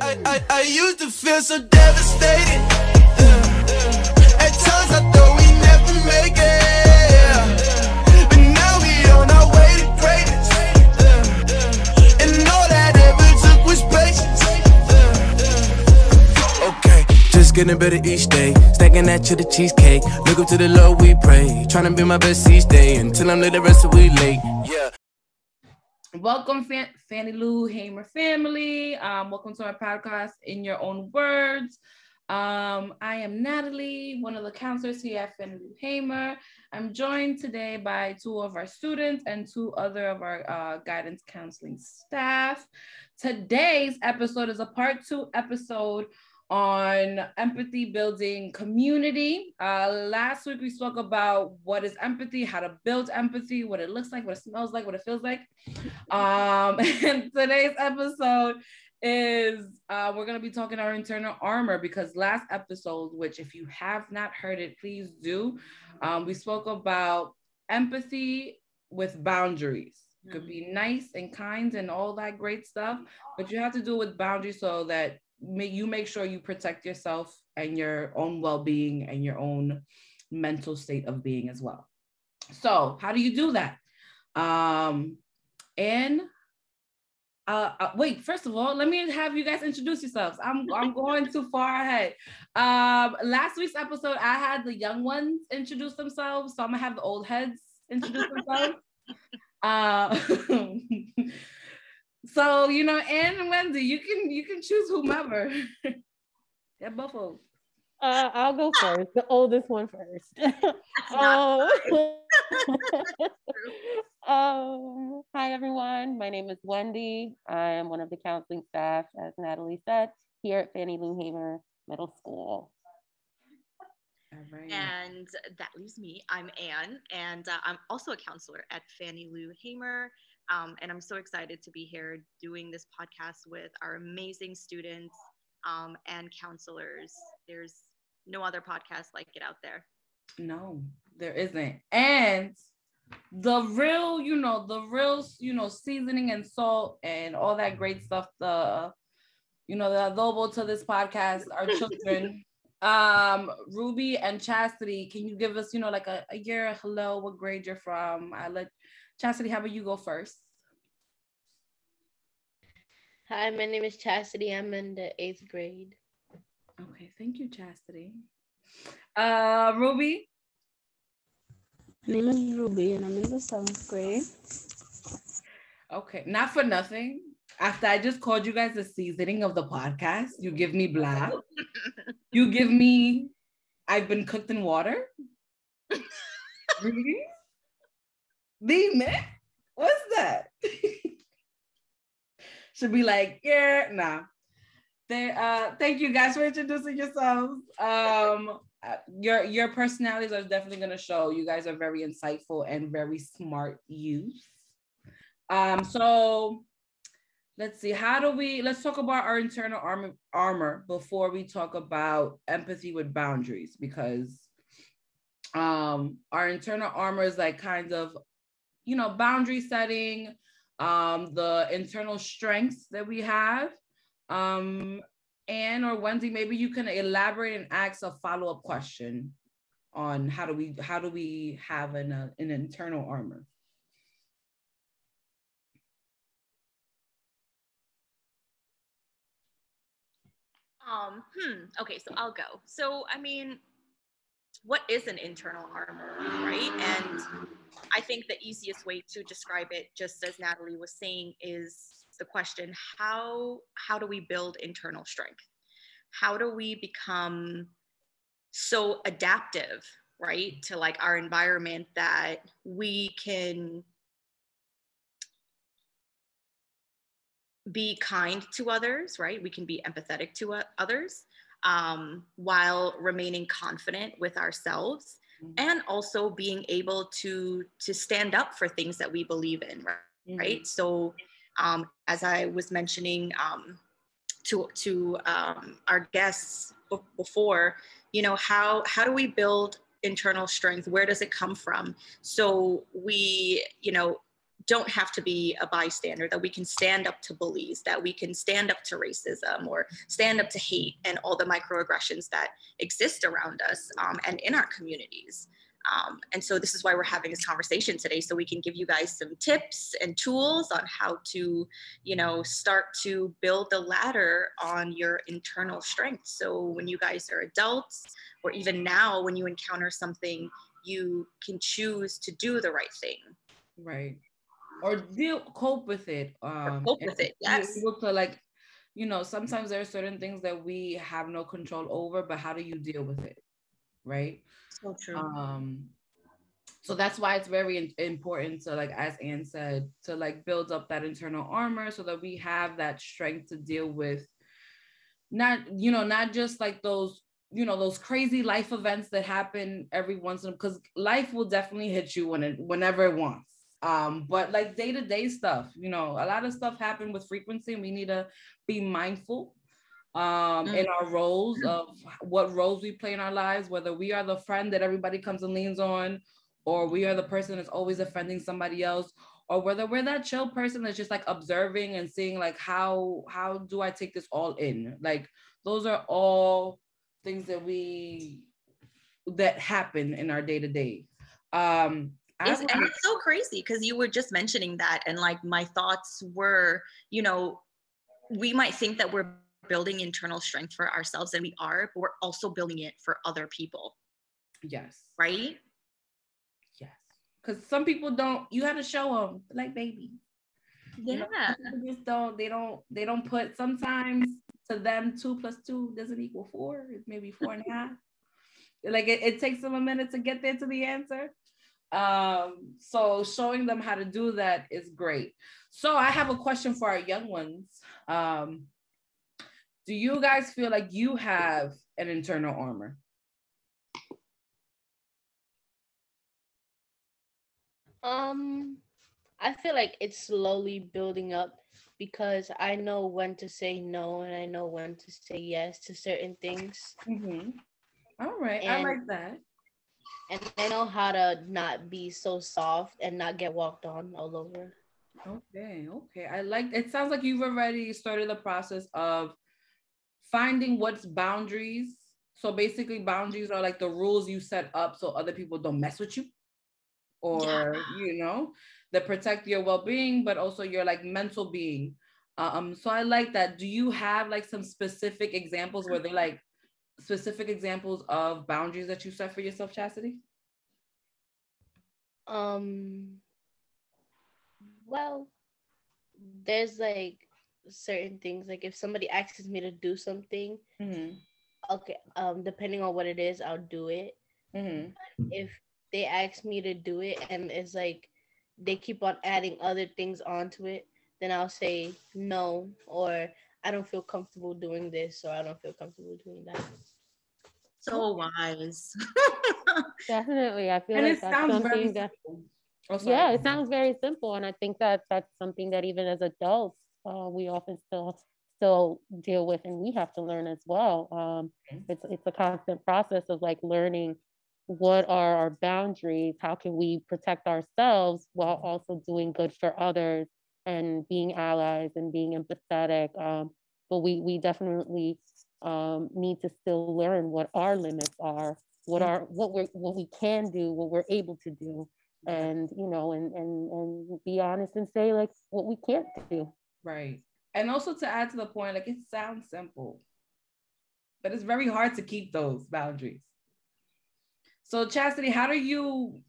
I, I, I used to feel so devastated. Yeah. At times I thought we never make it. But now we on our way to greatness. Yeah. And all that ever took was patience. Yeah. Okay, just getting better each day. Stacking that to the cheesecake. Look up to the Lord, we pray. Trying to be my best each day until I'm the rest of we late. Yeah. Welcome, Fan- Fannie Lou Hamer family. Um, welcome to our podcast, In Your Own Words. Um, I am Natalie, one of the counselors here at Fannie Lou Hamer. I'm joined today by two of our students and two other of our uh, guidance counseling staff. Today's episode is a part two episode on empathy building community. Uh, last week we spoke about what is empathy, how to build empathy, what it looks like, what it smells like, what it feels like. Um, and today's episode is uh, we're going to be talking our internal armor because last episode, which if you have not heard it, please do. Um, we spoke about empathy with boundaries. Could be nice and kind and all that great stuff, but you have to do it with boundaries so that may, you make sure you protect yourself and your own well-being and your own mental state of being as well. So, how do you do that? Um, and uh, uh, wait, first of all, let me have you guys introduce yourselves. I'm I'm going too far ahead. Um, last week's episode, I had the young ones introduce themselves, so I'm gonna have the old heads introduce themselves. Uh, so you know, Anne and Wendy, you can you can choose whomever. yeah, both of. Uh, I'll go first, the oldest one first. um, um, hi, everyone. My name is Wendy. I am one of the counseling staff, as Natalie said, here at Fannie Lou Hamer Middle School. Right. And that leaves me. I'm Anne, and uh, I'm also a counselor at Fannie Lou Hamer. Um, and I'm so excited to be here doing this podcast with our amazing students um, and counselors. There's no other podcast like it out there. No, there isn't. And the real, you know, the real, you know, seasoning and salt and all that great stuff, the, you know, the adobo to this podcast, our children. um, Ruby and Chastity, can you give us, you know, like a, a year, hello, what grade you're from? I let Chastity, how about you go first? Hi, my name is Chastity. I'm in the eighth grade. Okay, thank you, Chastity. Uh, Ruby. My name is Ruby and I'm in the seventh grade. Okay, not for nothing. After I just called you guys the seasoning of the podcast, you give me black. you give me, I've been cooked in water. really? Dime? What's that? Should be like, yeah, nah. They, uh, thank you guys for introducing yourselves. Um, uh, your your personalities are definitely going to show. You guys are very insightful and very smart youth. Um, so let's see. How do we? Let's talk about our internal armor armor before we talk about empathy with boundaries, because um, our internal armor is like kind of, you know, boundary setting, um, the internal strengths that we have. Um, Anne or Wendy, maybe you can elaborate and ask a follow-up question on how do we how do we have an uh, an internal armor. Um, hmm. Okay, so I'll go. So, I mean, what is an internal armor, right? And I think the easiest way to describe it, just as Natalie was saying, is the question how how do we build internal strength? How do we become so adaptive right to like our environment that we can be kind to others right? We can be empathetic to others um, while remaining confident with ourselves mm-hmm. and also being able to to stand up for things that we believe in right, mm-hmm. right? so um, as I was mentioning um, to to um, our guests b- before, you know how how do we build internal strength? Where does it come from? So we, you know, don't have to be a bystander, that we can stand up to bullies, that we can stand up to racism or stand up to hate and all the microaggressions that exist around us um, and in our communities. Um, and so this is why we're having this conversation today, so we can give you guys some tips and tools on how to, you know, start to build the ladder on your internal strength. So when you guys are adults, or even now when you encounter something, you can choose to do the right thing. Right. Or deal cope with it. Um cope with it, yes. able to like, you know, sometimes there are certain things that we have no control over, but how do you deal with it? Right. So true. um so that's why it's very important to like as anne said to like build up that internal armor so that we have that strength to deal with not you know not just like those you know those crazy life events that happen every once in a because life will definitely hit you when it whenever it wants um but like day-to-day stuff you know a lot of stuff happen with frequency and we need to be mindful um in our roles of what roles we play in our lives whether we are the friend that everybody comes and leans on or we are the person that's always offending somebody else or whether we're that chill person that's just like observing and seeing like how how do i take this all in? Like those are all things that we that happen in our day to day um It's, and it's so crazy because you were just mentioning that, and like my thoughts were, you know, we might think that we're building internal strength for ourselves, and we are, but we're also building it for other people, yes. Right? yes. Because some people don't you have to show them like baby. You know, Yeah. just don't they don't they don't put sometimes to them two plus two doesn't equal four it's maybe four and a half. Like it, it takes them a minute to get there to the answer um so showing them how to do that is great so i have a question for our young ones um do you guys feel like you have an internal armor Um, I feel like it's slowly building up because I know when to say no and I know when to say yes to certain things. Mm-hmm. all right i like that And I know how to not be so soft and not get walked on all over. Okay, okay. I like it sounds like you've already started the process of finding what's boundaries. So basically boundaries are like the rules you set up so other people don't mess with you or you know, that protect your well-being but also your like mental being. Um so I like that. Do you have like some specific examples where they're like specific examples of boundaries that you set for yourself, Chastity? Um, well, there's like certain things like if somebody asks me to do something, Mm-hmm. okay, um, depending on what it is, I'll do it. Mm-hmm. if they ask me to do it and it's like they keep on adding other things onto it, then I'll say no or I don't feel comfortable doing this or I don't feel comfortable doing that. So wise. Definitely. I feel And like it that's sounds very something that simple. Oh, yeah, it sounds very simple, and I think that that's something that even as adults, uh, we often still still deal with, and we have to learn as well. Um, it's it's a constant process of like learning what are our boundaries, how can we protect ourselves while also doing good for others and being allies and being empathetic. Um, but we we definitely um, need to still learn what our limits are, what are what we what we can do, what we're able to do and you know and and and be honest and say like what we can't do Right. And also to add to the point, like it sounds simple, but it's very hard to keep those boundaries. So Chastity, how do you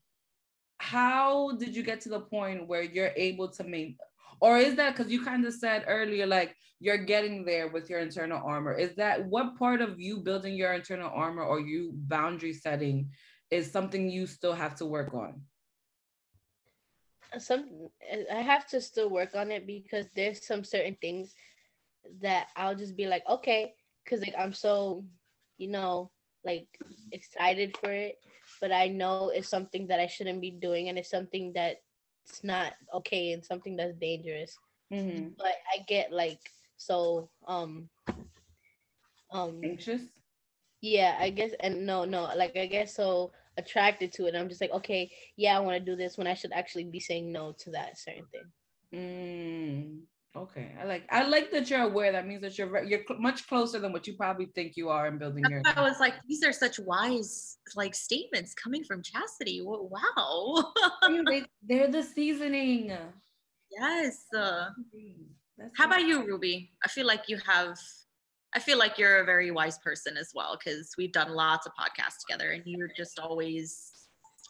how did you get to the point where you're able to make or is that because you kind of said earlier like you're getting there with your internal armor. Is that what part of you building your internal armor or you boundary setting is something you still have to work on? Some I have to still work on it because there's some certain things that I'll just be like, okay, because like I'm so, you know, like excited for it, but I know it's something that I shouldn't be doing and it's something that's not okay and something that's dangerous. Mhm. But I get like so um um anxious yeah, I guess and no no like I guess so attracted to it. I'm just like, okay, yeah, I want to do this when I should actually be saying no to that certain thing. Mm, okay, I like I like that you're aware. That means that you're you're cl- much closer than what you probably think you are in building your. I was like, these are such wise like statements coming from Chastity. Wow. they, they're the seasoning. yes. Uh, how about you, Ruby? I feel like you have. I feel like you're a very wise person as well because we've done lots of podcasts together, and you're just always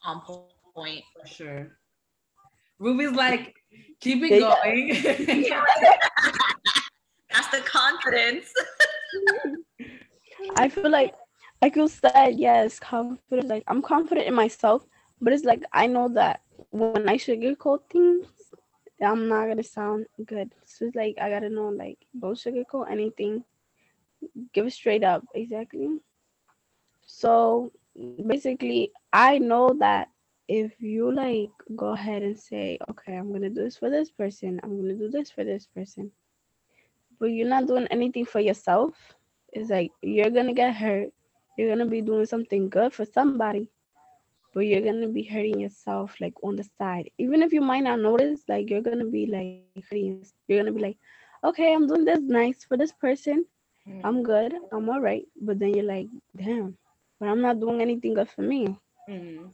on point. For sure. Ruby's like, keep it going. That's the confidence. I feel like like you said, yes, confident. Like I'm confident in myself, but it's like I know that when I sugarcoat things, I'm not gonna sound good. So it's like I gotta know like don't sugarcoat anything. Give it straight up, exactly. So basically I know that if you like go ahead and say, okay, I'm gonna do this for this person, I'm gonna do this for this person, but you're not doing anything for yourself, it's like you're gonna get hurt. You're gonna be doing something good for somebody, but you're gonna be hurting yourself like on the side. Even if you might not notice, like you're gonna be like hurting. You're gonna be like, okay, I'm doing this nice for this person. Mm, I'm good. I'm all right. But then you're like, damn, but I'm not doing anything good for me. mhm.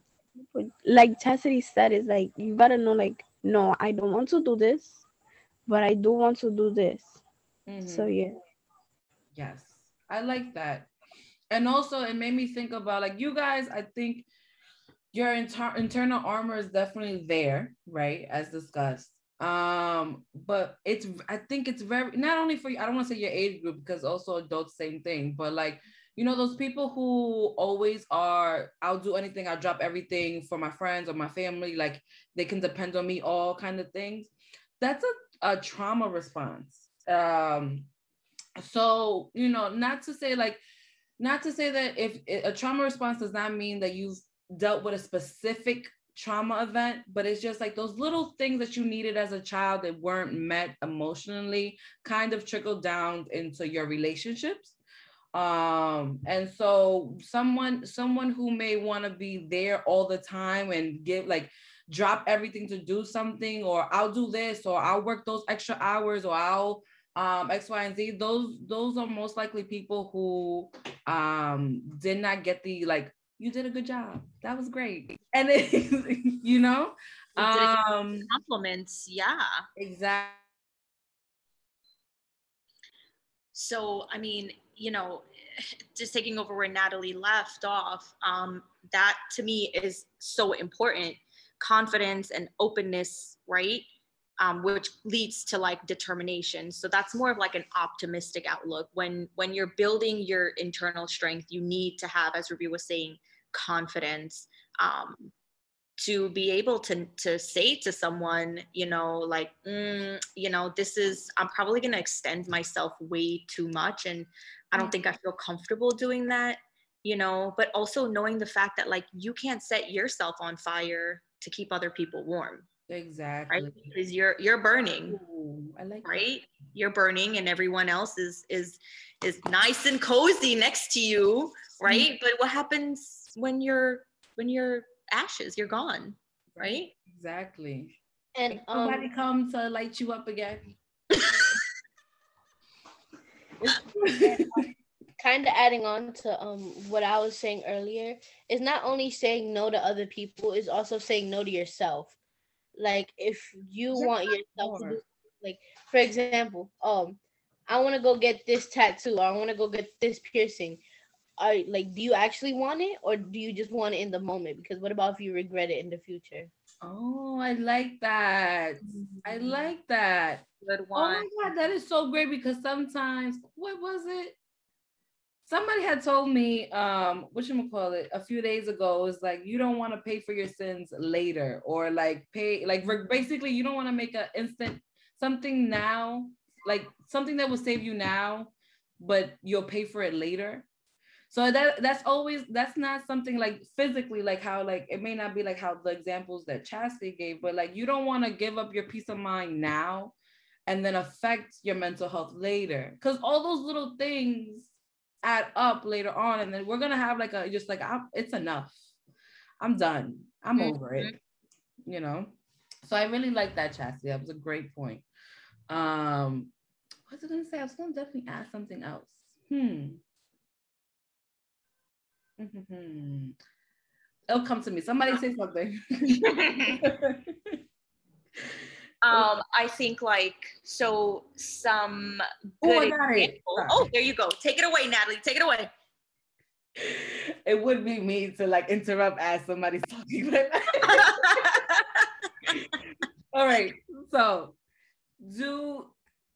Like Chastity said, is like you gotta know, like, no, I don't want to do this, but I do want to do this. So Mhm. yeah. Yes, I like that. And also, it made me think about like you guys. I think your inter- internal armor is definitely there, right? As discussed. Um, but it's I think it's very not only for you. I don't want to say your age group because also adults same thing. But like you know those people who always are. I'll do anything. I'll drop everything for my friends or my family. Like they can depend on me. All kind of things. That's a, a trauma response. Um, so you know not to say like not to say that if a trauma response does not mean that you've dealt with a specific trauma event but it's just like those little things that you needed as a child that weren't met emotionally kind of trickled down into your relationships um and so someone someone who may want to be there all the time and give like drop everything to do something or i'll do this or i'll work those extra hours or i'll um x y and z those those are most likely people who um did not get the like you did a good job that was great and it, you know You did it. um Compliments, yeah. exactly So, I mean, you know, just taking over where Natalie left off, um, that to me is so important. Confidence and openness, right? Um, which leads to like determination. So that's more of like an optimistic outlook. When when you're building your internal strength, you need to have, as Ruby was saying, confidence. Um, to be able to to say to someone you know like mm, you know this is i'm probably going to extend myself way too much and i don't think i feel comfortable doing that you know but also knowing the fact that like you can't set yourself on fire to keep other people warm exactly. Right because you're you're burning Ooh, i like that. right? You're burning and everyone else is is is nice and cozy next to you right? But what happens when you're when you're ashes you're gone right? Exactly. And um, somebody come to light you up again kind of adding on to um what I was saying earlier is not only saying no to other people, is also saying no to yourself. Like if you There's want yourself to do like for example, um I want to go get this tattoo or I want to go get this piercing. Are like do you actually want it or do you just want it in the moment? Because what about if you regret it in the future? Oh i like that i like that good Oh one my god, that is so great because sometimes what was it? Somebody had told me, um, what you call it, a few days ago, was like you don't want to pay for your sins later, or like pay, like basically you don't want to make an instant something now, like something that will save you now, but you'll pay for it later. So that that's always that's not something like physically like how like it may not be like how the examples that Chastity gave, but like you don't want to give up your peace of mind now and then affect your mental health later because all those little things add up later on and then we're gonna have like a just like I, it's enough I'm done. I'm Mhm. over it. You know. So I really like that, Chastity. That was a great point. Um, what was I gonna say? I was gonna definitely ask something else. Hmm. Hmm. It'll come to me. Somebody say something. um, I think like so some Oh, good got example- Oh, there you go. Take it away, Natalie. Take it away. it would be me to like interrupt as somebody's talking. But all right. So do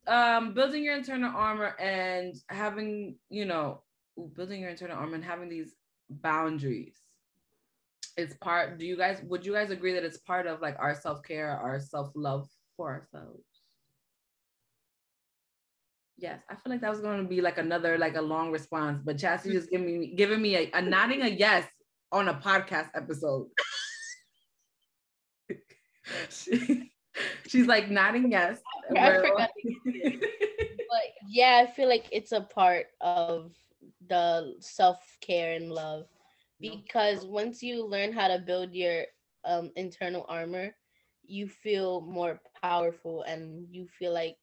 um building your internal armor and having, you know, building your internal armor and having these boundaries. It's part, do you guys would you guys agree that it's part of like our self-care, our self-love for ourselves? Yes, I feel like that was going to be like another like a long response, but Chastity just giving me giving me a, a nodding a yes on a podcast episode. She- she's like nodding yes. I forgot But yeah, I feel like it's a part of the self care and love because once you learn how to build your um, internal armor, you feel more powerful and you feel like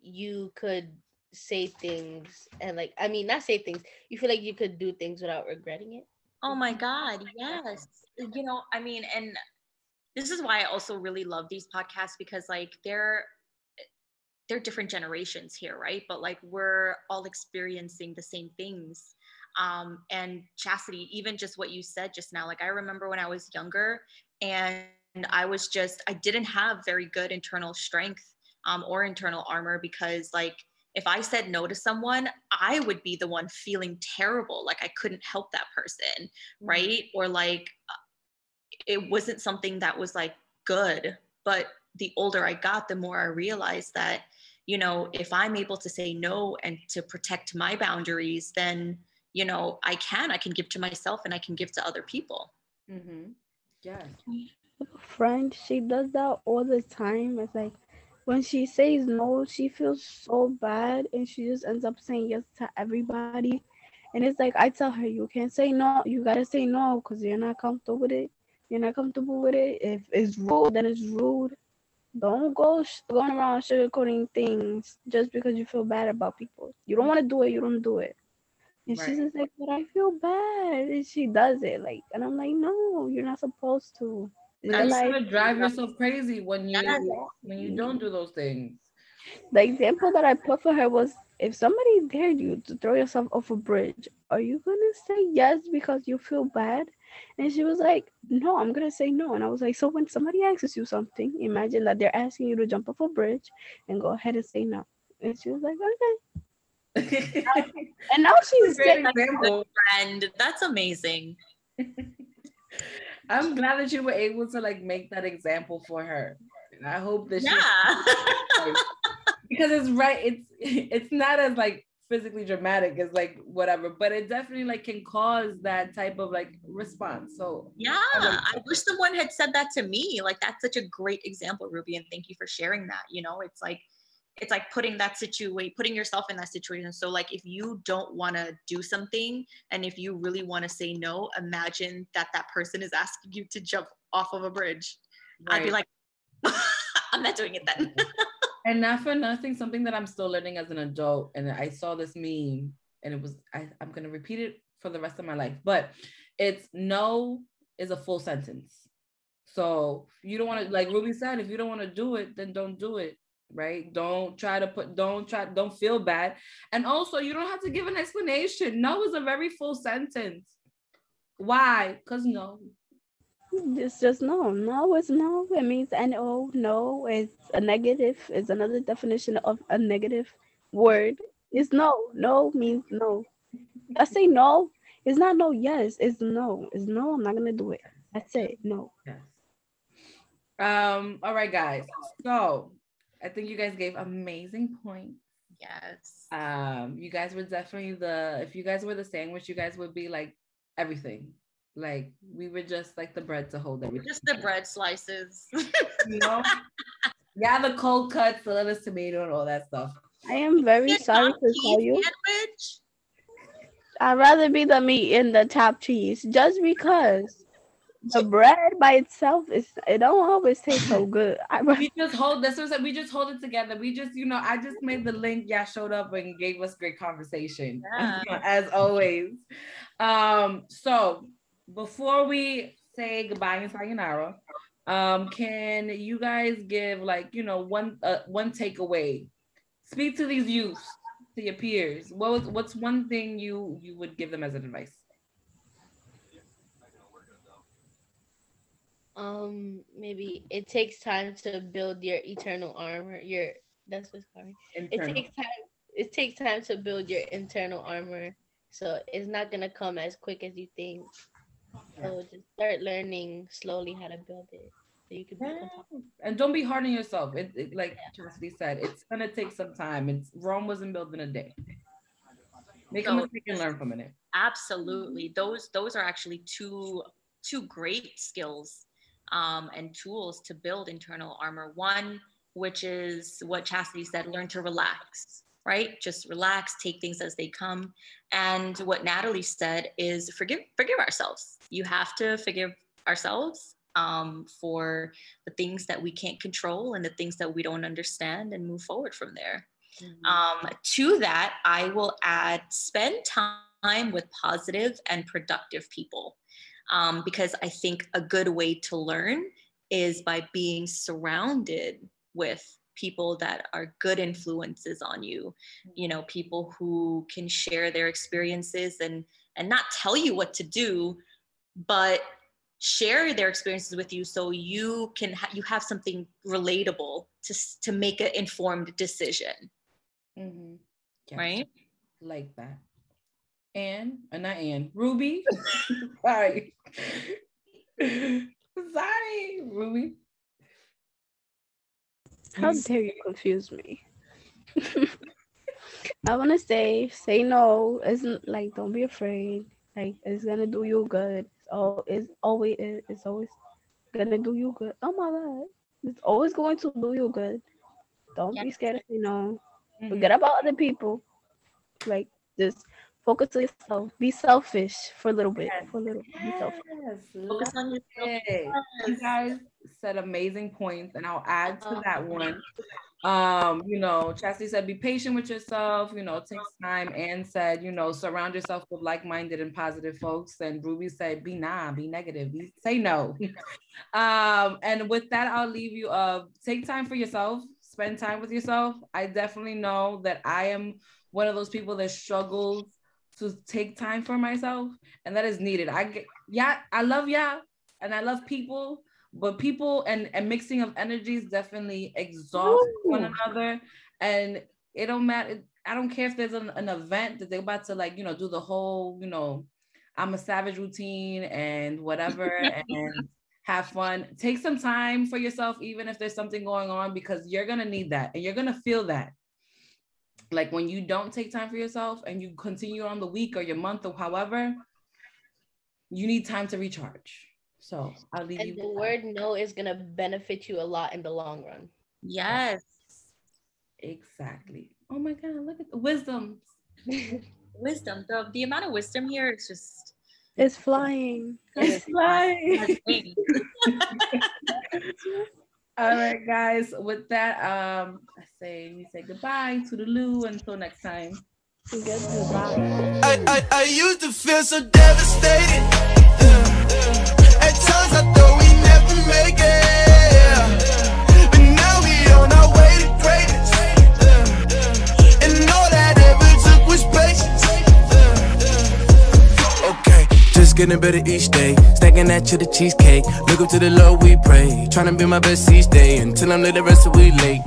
you could say things and like I mean not say things. You feel like you could do things without regretting it. Oh my God, yes. You know, I mean, and this is why I also really love these podcasts because like they're they're different generations here, right? But like we're all experiencing the same things. Um, and chastity, even just what you said just now, like I remember when I was younger and I was just I didn't have very good internal strength um, or internal armor because like if I said no to someone, I would be the one feeling terrible, like I couldn't help that person, right? Or like it wasn't something that was like good. But the older I got, the more I realized that, you know, if I'm able to say no and to protect my boundaries, then, you know, I can, I can give to myself and I can give to other people. Mm-hmm. Yes. friend, she does that all the time. It's like when she says no, she feels so bad and she just ends up saying yes to everybody. And it's like I tell her, you can't say no. You gotta say no because you're not comfortable with it. You're not comfortable with it. If it's rude, then it's rude. Don't go sh- going around sugarcoating things just because you feel bad about people. You don't want to do it. You don't do it. And she's just like, but I feel bad. And she does it. Like, and I'm like, no, you're not supposed to. It's And you're life. gonna drive yourself crazy when you when you don't do those things. The example that I put for her was if somebody dared you to throw yourself off a bridge, are you gonna say yes because you feel bad? And she was like, No, I'm gonna say no. And I was like, So when somebody asks you something, imagine that they're asking you to jump off a bridge and go ahead and say no. And she was like, Okay. And now she's Great getting example. And that's amazing. I'm glad that you were able to like make that example for her. And I hope that she Yeah. because it's right, it's it's not as like physically dramatic is like whatever, but it definitely like can cause that type of like response. So Yeah, I wish someone had said that to me. Like that's such a great example, Ruby, and thank you for sharing that. You know, it's like it's like putting that situation, putting yourself in that situation. So like if you don't want to do something and if you really want to say no, imagine that that person is asking you to jump off of a bridge. I'd be like, I'm not doing it then. And not for nothing, something that I'm still learning as an adult. And I saw this meme and it was, I, I'm going to repeat it for the rest of my life, but it's no is a full sentence. So you don't want to, like Ruby said, if you don't want to do it, then don't do it. Right. Don't try to put, don't try, don't feel bad. And also, you don't have to give an explanation. No is a very full sentence. Why? Because no. It's just no. No is no. It means no. No is a negative. Is another definition of a negative word. It's no. No means no. I say no. It's not no. Yes. It's no. It's no. I'm not gonna do it. That's it. No. Yes. Um, all right, guys. So I think you guys gave amazing points. yes. Um, you guys were definitely the if you guys were the sandwich, you guys would be like everything. Like we were just like the bread to hold everything. Just the bread slices. you know? yeah, the cold cuts, the lettuce, tomato, and all that stuff. I am very sorry to tell you. Sandwich. I'd rather be the meat in the top cheese just because the bread by itself is it don't always taste so good. I, we just hold this was we just hold it together. We just, you know, I just made the link. Yeah, showed up and gave us great conversation Yeah. as always. Um, so before we say goodbye and sayonara, um, can you guys give like you know one uh, one takeaway? Speak to these youths, to your peers. What was what's one thing you you would give them as an advice? Um, maybe it takes time to build your eternal armor. Your that's what's called. It takes time. It takes time to build your internal armor, so it's not gonna come as quick as you think. So just start learning slowly how to build it, so you can be on top. and don't be hard on yourself. It, it- like Chastity said, it's gonna take some time. It's Rome wasn't built in a day. Make a mistake and learn from it. absolutely those those are actually two two great skills um, and tools to build internal armor one which is what chastity said learn to relax right just relax take things as they come and what natalie said is forgive forgive ourselves you have to forgive ourselves um, for the things that we can't control and the things that we don't understand and move forward from there. Um, to that, I will add spend time with positive and productive people. Um, because I think a good way to learn is by being surrounded with people that are good influences on you. You know people who can share their experiences and and not tell you what to do but share their experiences with you so you can ha- you have something relatable to to make an informed decision mm-hmm. Gotcha. right Like that. And uh, not Anne. Ruby. Sorry. Sorry, Ruby. How dare you confuse me? I want to say, say no. Isn't like, don't be afraid. Like, it's gonna do you good. It's all, it's always, it's always gonna do you good. Oh my god, it's always going to do you good. Don't be Yes. scared to say no. Mhm. Forget about other people. Like, just focus on yourself. Be selfish for a little bit. For a little. Be selfish. Yes, focus on yourself Hey, you guys said amazing points, and I'll add to Uh, that one. Um, you know, Chastity said, be patient with yourself, you know, it takes time. And said, you know, surround yourself with like-minded and positive folks. And Ruby said, be nah, be negative, be, say no. um, and with that, I'll leave you uh take time for yourself, spend time with yourself. I definitely know that I am one of those people that struggles to take time for myself, and that is needed. I get yeah, I love y'all, yeah, and I love people, but people and and mixing of energies definitely exhaust one another, and it don't matter. I don't care if there's an, an event that they're about to like, you know, do the whole, you know, I'm a savage routine and whatever, and have fun. Take some time for yourself, even if there's something going on, because you're gonna need that and you're gonna feel that. Like when you don't take time for yourself and you continue on the week or your month or however, you need time to recharge. So I'll leave you. And the with that. word no is gonna benefit you a lot in the long run. yes exactly. Oh my God, look at the wisdom. wisdom the, the amount of wisdom here is just It's flying. It's flying. has wings. All right, guys. With that, um, I say we say goodbye to the Lou until next time. I, I, I used to feel so devastated. Yeah. At times I thought we never make it. Yeah. Getting better each day. Stacking that to the cheesecake. Look up to the Lord, we pray. Trying to be my best each day until I'm the rest of we late.